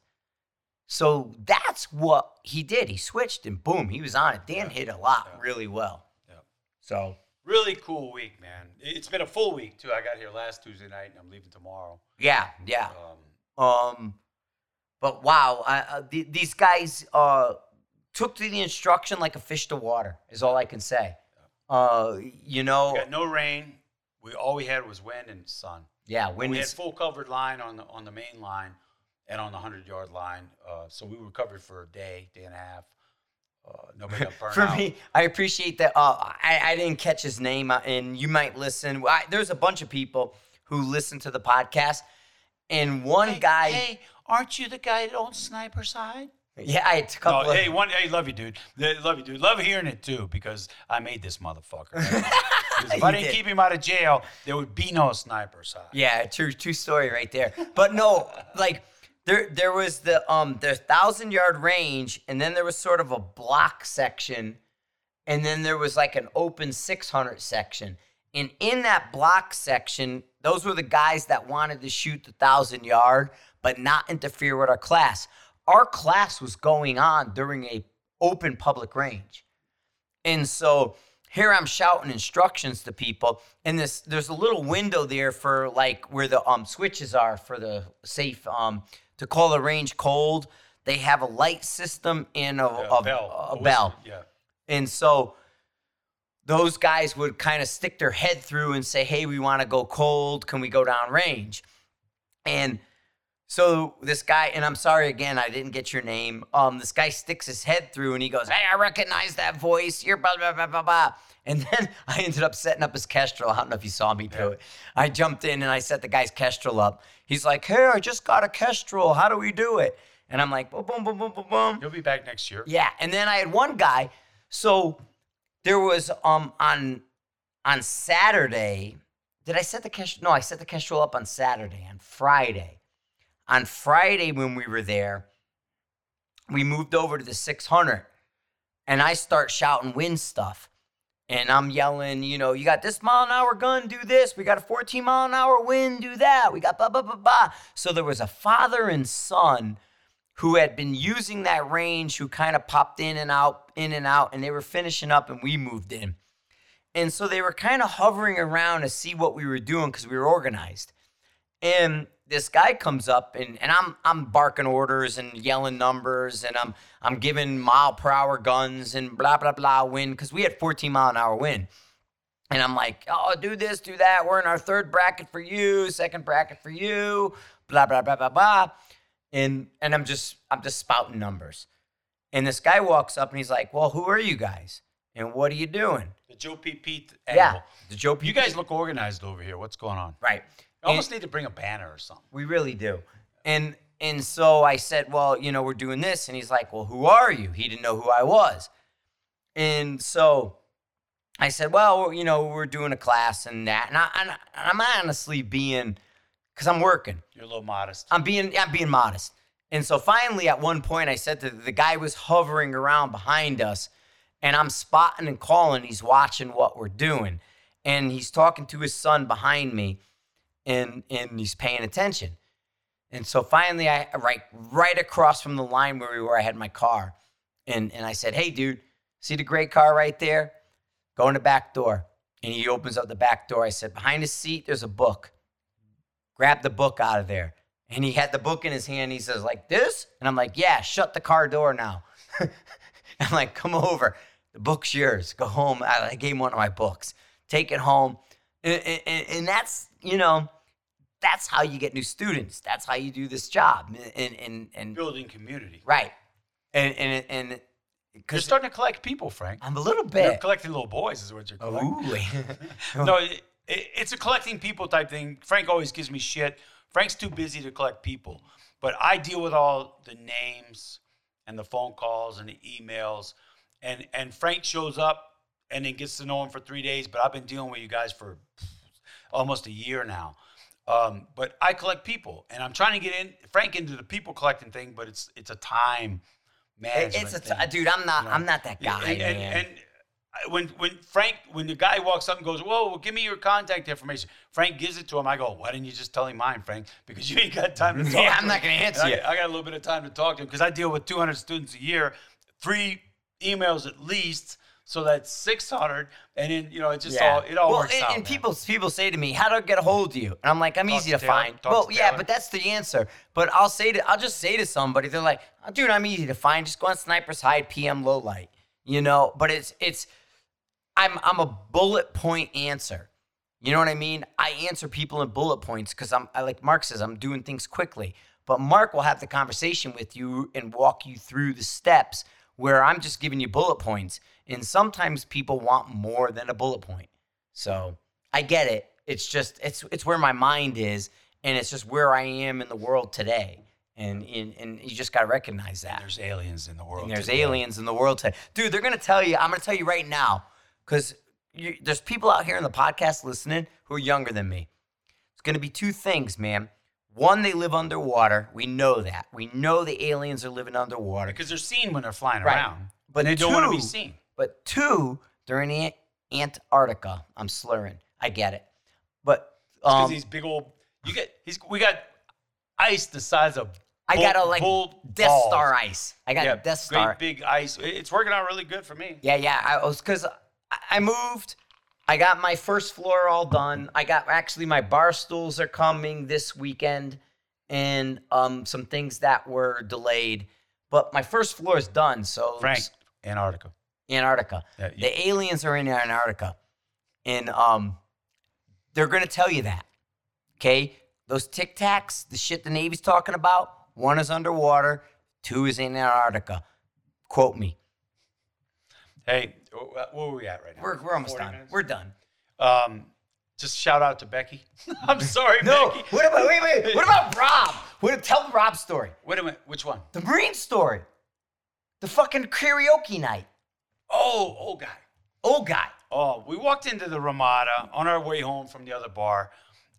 S2: So that's what he did. He switched and boom, he was on it. Dan hit a lot
S1: Yeah.
S2: really well.
S1: Yeah.
S2: So
S1: Really cool week, man. It's been a full week too. I got here last Tuesday night, and I'm leaving tomorrow.
S2: yeah, yeah.
S1: Um,
S2: Um, but wow, uh, th- these guys uh, took to the instruction like a fish to water. Is all I can say. Uh, you know,
S1: no rain. We all we had was wind and sun.
S2: yeah. When
S1: we had full covered line on the on the main line and on the hundred yard line. Uh, so we were covered for a day, day and a half. Uh, nobody got burned
S2: for
S1: out.
S2: me, I appreciate that. Uh, I, I didn't catch his name, uh, and you might listen. I, there's a bunch of people who listen to the podcast, and one
S1: Hey,
S2: guy,
S1: Hey, aren't you the guy that owns Snipers Hide?
S2: yeah, I had a couple
S1: No,
S2: of,
S1: hey, one, hey, love you, dude. They- Love you, dude. Love hearing it too because I made this motherfucker. Because if
S2: You
S1: I didn't
S2: did.
S1: keep him out of jail, there would be no Snipers Hide.
S2: Yeah, true true story right there. But no, like there there was the um the thousand yard range, and then there was sort of a block section, and then there was like an open six hundred section. And in that block section, those were the guys that wanted to shoot the thousand yard, but not interfere with our class. Our class was going on during a open public range. And so here I'm shouting instructions to people, and this there's a little window there for like where the um switches are for the safe um to call the range cold. They have a light system and a,
S1: Yeah,
S2: a,
S1: bell.
S2: a
S1: whistle,
S2: bell.
S1: Yeah.
S2: And so those guys would kind of stick their head through and say, Hey, we want to go cold. Can we go down range? And so this guy, and I'm sorry again, I didn't get your name. Um, this guy sticks his head through and he goes, Hey, I recognize that voice. You're blah, blah, blah, blah, blah. And then I ended up setting up his Kestrel. I don't know if you saw me do
S1: Yeah.
S2: it. I jumped in and I set the guy's Kestrel up. He's like, Hey, I just got a Kestrel. How do we do it? And I'm like, boom, boom, boom, boom, boom, boom.
S1: You'll be back next year.
S2: Yeah, and then I had one guy. So there was um on on Saturday. Did I set the Kestrel? No, I set the Kestrel up on Saturday. On Friday, on Friday when we were there, we moved over to the 600, and I start shouting wind stuff. And I'm yelling, you know, you got this mile an hour gun, do this. We got a 14 mile an hour wind, do that. We got blah, blah, blah, blah. So there was a father and son who had been using that range, who kind of popped in and out, in and out, and they were finishing up, and we moved in. And so they were kind of hovering around to see what we were doing because we were organized. And this guy comes up and, and I'm I'm barking orders and yelling numbers and I'm I'm giving mile per hour guns and blah blah blah win because we had 14 mile an hour win. And I'm like, oh, do this, do that. We're in our third bracket for you, second bracket for you, blah blah blah blah blah. And and I'm just I'm just spouting numbers. And this guy walks up and he's like, well, who are you guys? And what are you doing?
S1: The Joe P. Pete angle.
S2: Yeah, the Joe.
S1: You guys look organized over here. What's going on?
S2: right.
S1: I almost need to bring a banner or something.
S2: We really do. And and so I said, well, you know, we're doing this, and he's like, well, who are you? He didn't know who I was, and so I said, well, you know, we're doing a class and that, and, I, and I'm honestly being, because I'm working,
S1: You're a little modest.
S2: I'm being, I'm being modest. And so finally, at one point, I said to the guy was hovering around behind us, and I'm spotting and calling. He's watching what we're doing, and he's talking to his son behind me, and and he's paying attention. And so finally, I right right across from the line where we were, I had my car, and and I said, "Hey, dude, see the gray car right there? Go in the back door." And he opens up the back door. I said, "Behind his seat, there's a book. Grab the book out of there." And he had the book in his hand. He says, "Like this?" And I'm like, "Yeah, shut the car door now." I'm like, "Come over. The book's yours. Go home." I gave him one of my books. Take it home. And, and, and that's you know that's how you get new students that's how you do this job and and, and
S1: Building community.
S2: right and and and
S1: You're starting to collect people, Frank.
S2: i'm a little
S1: You're
S2: bit
S1: collecting little boys, is what you're collecting.
S2: Ooh.
S1: no, it, it, it's a collecting people type thing. Frank always gives me shit. Frank's too busy to collect people, but I deal with all the names and the phone calls and the emails, and and Frank shows up and then gets to know him for three days. But I've been dealing with you guys for almost a year now. Um, but I collect people, and I'm trying to get in Frank into the people collecting thing, but it's it's a time management.
S2: it's a
S1: thing.
S2: dude i'm not
S1: you know?
S2: i'm not that guy
S1: and, and, and when when Frank when the guy walks up and goes, "Whoa, well, give me your contact information," Frank gives it to him. I go, "Why didn't you just tell him mine, Frank? Because you ain't got time to talk."
S2: Yeah, I'm
S1: him."
S2: not gonna answer
S1: And I,
S2: you.
S1: I got a little bit of time to talk to him because I deal with 200 students a year, three emails at least. So that's 600, and then you know it just all it all
S2: well,
S1: works
S2: and,
S1: out.
S2: and
S1: man.
S2: people people say to me, "How do I get a hold of you?" And I'm like, "I'm
S1: Talk
S2: easy
S1: to
S2: to find." Well,
S1: to
S2: yeah, but that's the answer. But I'll say to I'll just say to somebody, they're like, oh, "Dude, I'm easy to find. Just go on Snipers Hide PM low light." You know, but it's it's I'm I'm a bullet point answer. You know what I mean? I answer people in bullet points because I'm I like Mark says I'm doing things quickly. But Mark will have the conversation with you and walk you through the steps where I'm just giving you bullet points. And sometimes people want more than a bullet point. So I get it. It's just it's it's where my mind is and it's just where I am in the world today. And and, and you just gotta recognize that.
S1: there's aliens in the world.
S2: And there's
S1: today.
S2: aliens in the world today. Dude, they're going to tell you, I'm going to tell you right now, because there's people out here in the podcast listening who are younger than me. It's going to be two things, man. One, they live underwater. We know that. We know the aliens are living underwater.
S1: because they're seen when they're flying
S2: Right.
S1: around,
S2: But
S1: they don't want to be seen.
S2: But two, they're in Ant- Antarctica. I'm slurring. I get it. But
S1: Because
S2: um,
S1: these big old, you get he's we got ice the size of
S2: I
S1: bull-
S2: got a like Death
S1: balls.
S2: Star ice. I got
S1: yeah,
S2: Death Star.
S1: great big ice. It's working out really good for me.
S2: Yeah, yeah. I was because I moved. I got my first floor all done. I got actually my bar stools are coming this weekend, and um some things that were delayed. But my first floor is done. So
S1: Frank, Antarctica.
S2: Antarctica.
S1: Yeah, you-
S2: The aliens are in Antarctica, and um, they're gonna tell you that. Okay, those Tic Tacs, the shit the Navy's talking about. One is underwater. Two is in Antarctica. Quote me.
S1: Hey, where are we at right now?
S2: We're, we're almost done.
S1: minutes?
S2: We're done.
S1: Um, just shout out to Becky. I'm sorry,
S2: No.
S1: Becky.
S2: What about wait wait? What about Rob? What tell Rob's story?
S1: Wait a minute. Which one?
S2: The Marine story. The fucking karaoke night.
S1: Oh, old guy.
S2: Old guy.
S1: Oh, we walked into the Ramada on our way home from the other bar,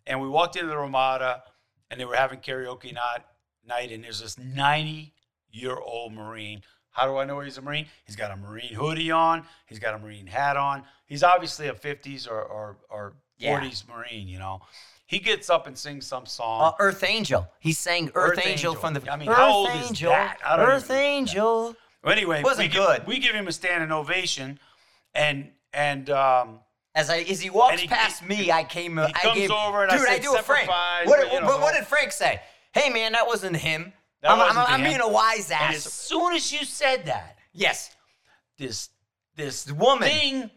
S1: and we walked into the Ramada, and they were having karaoke night. Night, and there's this 90 year old Marine. How do I know he's a Marine? He's got a Marine hoodie on. He's got a Marine hat on. He's obviously a 50s or or, or
S2: Yeah.
S1: 40s Marine. You know, he gets up and sings some song.
S2: Uh, Earth Angel. He sang Earth,
S1: Earth
S2: Angel,
S1: Angel.
S2: from the
S1: I mean,
S2: Earth
S1: how old is
S2: Angel.
S1: that? I don't
S2: Earth Angel.
S1: Well, anyway,
S2: wasn't
S1: we give,
S2: good.
S1: we give him a standing ovation, and and um,
S2: As I as he walks
S1: he-
S2: past
S1: he-
S2: me, I came. I
S1: comes
S2: gave,
S1: over and I
S2: dude,
S1: I
S2: do a Frank.
S1: "Semper
S2: What,
S1: but, you know,
S2: what did Frank say? Hey man, that wasn't him.
S1: That
S2: I'm, I'm, I'm being a wise ass.
S1: as soon as you said that,
S2: yes,
S1: this this
S2: woman.
S1: thing,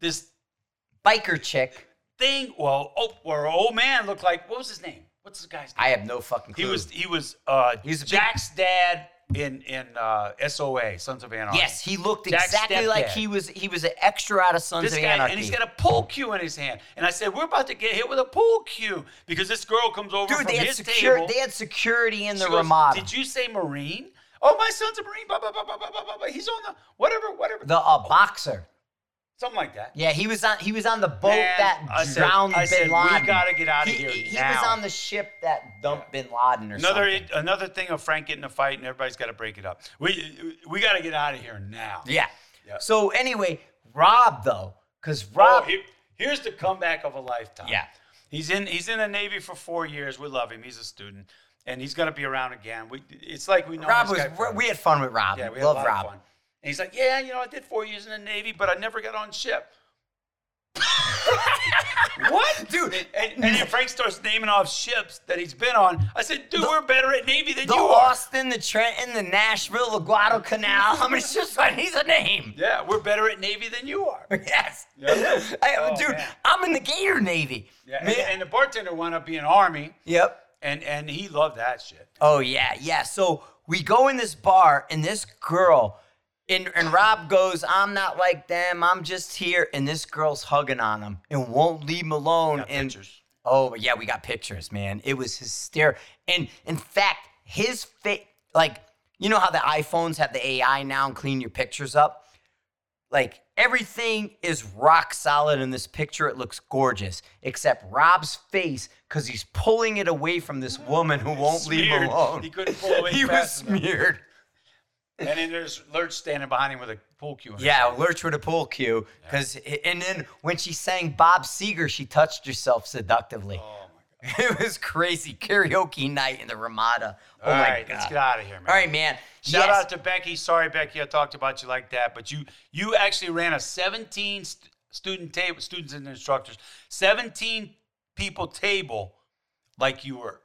S1: this
S2: biker chick.
S1: thing. Well, oh, or old man looked like what was his name? What's this guy's name?
S2: I have no fucking clue.
S1: he was he was uh,
S2: He was big-
S1: Jack's dad in in uh, SOA Sons of Anarchy.
S2: Yes, he looked
S1: Jack's
S2: exactly like he was. He was an extra out of Sons
S1: This
S2: of
S1: guy,
S2: Anarchy.
S1: and he's got a pool cue in his hand. And I said, "We're about to get hit with a pool cue because this girl comes over
S2: Dude,
S1: from
S2: they had,
S1: his
S2: secure,
S1: table."
S2: they had security in the
S1: She goes,
S2: Ramada.
S1: Did you say Marine? Oh, my son's a Marine. Blah, blah, blah, blah, blah, blah, blah, blah. He's on the whatever, whatever.
S2: the uh, boxer.
S1: Something like that.
S2: Yeah, he was on. He was on the boat
S1: Man,
S2: that
S1: I said-
S2: drowned
S1: I
S2: Bin
S1: said, we gotta get outta
S2: He-
S1: here
S2: He, he
S1: now.
S2: was on the ship that dumped Bin Laden or
S1: Another
S2: something.
S1: another thing of Frank getting a fight and everybody's got to break it up. We we got to get out of here now.
S2: Yeah.
S1: Yeah.
S2: So anyway, Rob though, because
S1: Oh,
S2: Rob.
S1: here's the comeback of a lifetime.
S2: Yeah.
S1: He's in he's in the Navy for four years. We love him. He's a student, and he's gonna be around again. We it's like we know
S2: Rob was, we had fun with Rob.
S1: yeah we
S2: Love Rob.
S1: And he's like, yeah, you know, I did four years in the Navy, but I never got on ship. what,
S2: Dude,
S1: And, and then Frank starts naming off ships that he's been on. I said, dude, we're better at Navy than
S2: The
S1: you are.
S2: Austin, the Trenton, the Nashville, the Guadalcanal. How many ships? do I need a name.
S1: Yeah, we're better at Navy than you are.
S2: Yes.
S1: Yeah.
S2: I-
S1: Oh,
S2: dude,
S1: man.
S2: I'm in the Gator Navy.
S1: Yeah, and, and the bartender wound up being Army,
S2: Yep.
S1: and and he loved that shit.
S2: Oh yeah, yeah. So we go in this bar, and this girl, and, and Rob goes, "I'm not like them. I'm just here." And this girl's hugging on him and won't leave him alone. And
S1: pictures.
S2: oh yeah, we got pictures, man. It was hysterical. And in fact, his face, like you know how the iPhones have the AI now and clean your pictures up. Like everything is rock solid in this picture. It looks gorgeous, except Rob's face because he's pulling it away from this woman who won't leave him alone.
S1: He couldn't pull away
S2: he was smeared.
S1: And then there's Lurch standing behind him with a pool cue.
S2: Yeah, lurch with a pool cue. Cause and then when she sang Bob Seger, she touched herself seductively.
S1: Oh my god.
S2: It was crazy karaoke night in the Ramada. Oh
S1: All
S2: my
S1: right,
S2: god!
S1: let's get out of here, man.
S2: All right, man.
S1: Shout
S2: Yes.
S1: out to Becky. Sorry, Becky, I talked about you like that, but you you actually ran a 17 st- student table, students and instructors, 17 people table, like you were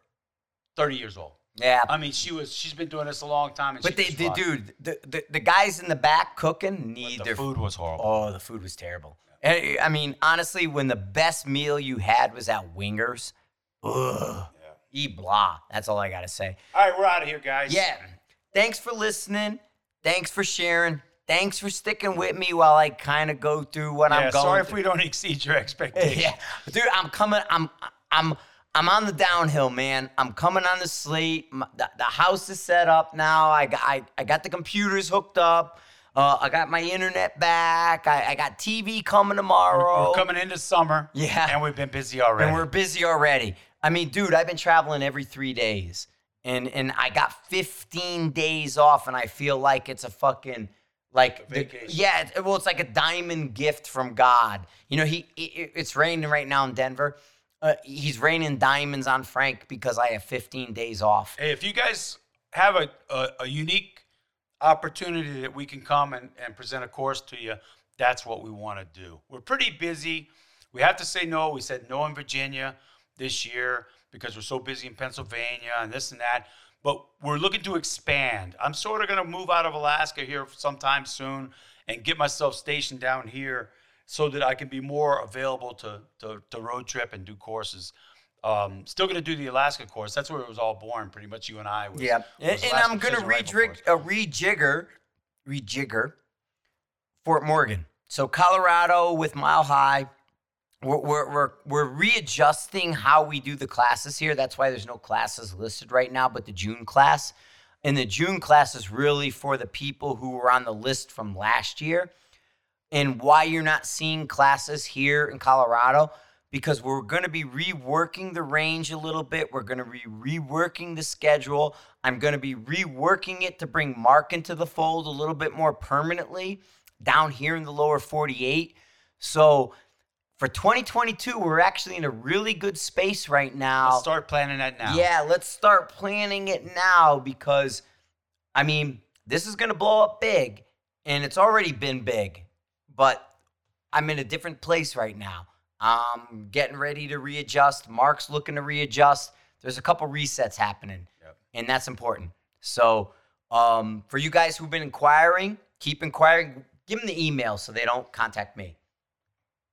S1: 30 years old.
S2: Yeah,
S1: I mean, she was. She's been doing this a long time, and
S2: but they, dude, the, the the guys in the back cooking need
S1: The
S2: their
S1: food was horrible.
S2: Oh, the food was terrible. And, I mean, honestly, when the best meal you had was at Wingers, ugh, e blah. That's all I gotta say.
S1: All right, we're out of here, guys.
S2: Yeah. Thanks for listening. Thanks for sharing. Thanks for sticking with me while I kind of go through what
S1: Yeah,
S2: I'm going. Yeah.
S1: Sorry if
S2: through.
S1: we don't exceed your expectations.
S2: Yeah, dude, I'm coming. I'm I'm I'm on the downhill, man. I'm coming on the slate. My, the, the house is set up now. I got I, I got the computers hooked up. Uh, I got my internet back. I, I got TV coming tomorrow.
S1: We're coming into summer.
S2: Yeah.
S1: And we've been busy already.
S2: and we're busy already. I mean, dude, I've been traveling every three days, and and I got 15 days off, and I feel like it's a fucking like the- yeah. it- Well, it's like a diamond gift from God. You know, he it, it's raining right now in Denver. Uh, he's raining diamonds on Frank because I have 15 days off.
S1: Hey, if you guys have a, a, a unique opportunity that we can come and, and present a course to you, that's what we want to do. We're pretty busy. We have to say no. We said no in Virginia this year because we're so busy in Pennsylvania and this and that. But we're looking to expand. I'm sort of going to move out of Alaska here sometime soon and get myself stationed down here so that I can be more available to, to, to road trip and do courses. Um, still going to do the Alaska course. That's where it was all born, pretty much. You and I. Was,
S2: Yeah, and,
S1: was
S2: and I'm gonna
S1: Precision Rifle
S2: rejig,
S1: course.
S2: uh, rejigger, rejigger Fort Morgan. So Colorado with Mile High, we're, we're we're we're readjusting how we do the classes here. That's why there's no classes listed right now, but the June class, and the June class is really for the people who were on the list from last year. And why you're not seeing classes here in Colorado because we're going to be reworking the range a little bit. We're going to be reworking the schedule. I'm going to be reworking it to bring Mark into the fold a little bit more permanently down here in the lower 48. So for 2022, we're actually in a really good space right now.
S1: Let's start planning that now.
S2: Yeah, let's start planning it now because, I mean, this is going to blow up big and it's already been big, but I'm in a different place right now. I'm getting ready to readjust. Mark's looking to readjust. There's a couple resets happening,
S1: Yep.
S2: and that's important. So, um, for you guys who've been inquiring, keep inquiring. Give them the email so they don't contact me.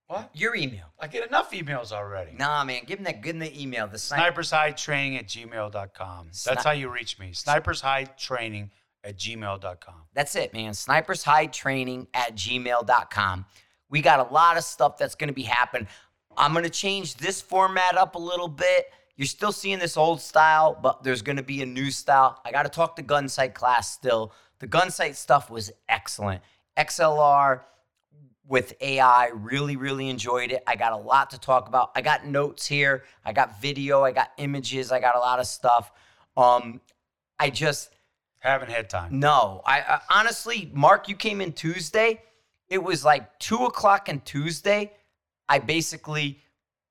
S1: What?
S2: Your email.
S1: I get enough emails already.
S2: Nah, man, give them that. Give them the email. The sniper.
S1: Snipers Hide Training at gmail.com.
S2: Sni-
S1: That's how you reach me. Snipers Training at gmail.com.
S2: That's it, man. Snipers Hide Training at gmail.com. We got a lot of stuff that's going to be happening. I'm going to change this format up a little bit. You're still seeing this old style, but there's going to be a new style. I got to talk to Gunsite class still. The Gunsite stuff was excellent. XLR with AI, really, really enjoyed it. I got a lot to talk about. I got notes here. I got video. I got images. I got a lot of stuff. Um, I just,
S1: Haven't had time.
S2: no, I, I honestly, Mark, you came in Tuesday. It was like two o'clock on Tuesday. I basically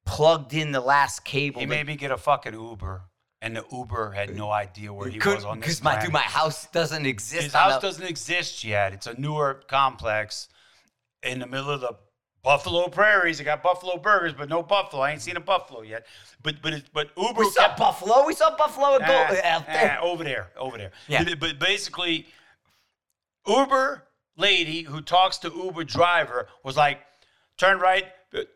S2: plugged in the last cable.
S1: He made me get a fucking Uber, and the Uber had no idea where he was on this
S2: because my dude, my house doesn't exist.
S1: His
S2: on
S1: house
S2: the-
S1: doesn't exist yet. It's a newer complex in the middle of the Buffalo Prairies. They got Buffalo burgers, but no buffalo. I ain't seen a buffalo yet. But but it, but Uber
S2: we saw
S1: kept
S2: Buffalo. We saw Buffalo go
S1: Ah,
S2: out there.
S1: over there, over there.
S2: Yeah.
S1: But, but basically, Uber lady who talks to Uber driver was like, turn right,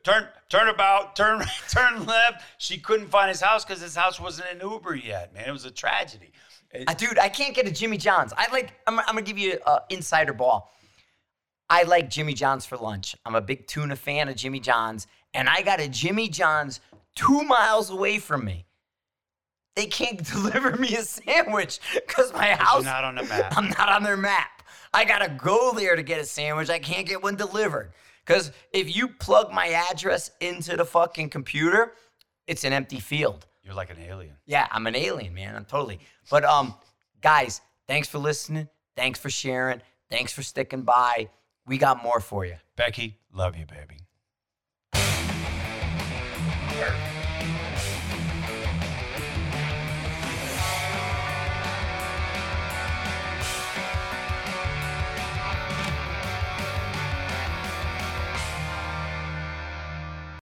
S1: turn turn about, turn right, turn left. She couldn't find his house because his house wasn't in Uber yet. Man, it was a tragedy. It-
S2: Uh, dude, I can't get a Jimmy John's. I like. I'm, I'm gonna give you an insider ball. I like Jimmy John's for lunch. I'm a big tuna fan of Jimmy John's, and I got a Jimmy John's two miles away from me. They can't deliver me a sandwich because my house.
S1: you're not on the map.
S2: I'm not on their map. I gotta go there to get a sandwich. I can't get one delivered. Because if you plug my address into the fucking computer, it's an empty field.
S1: You're like an alien.
S2: Yeah, I'm an alien, man. I'm totally. But um, guys, thanks for listening. Thanks for sharing. Thanks for sticking by. We got more for you.
S1: Becky, love you, baby.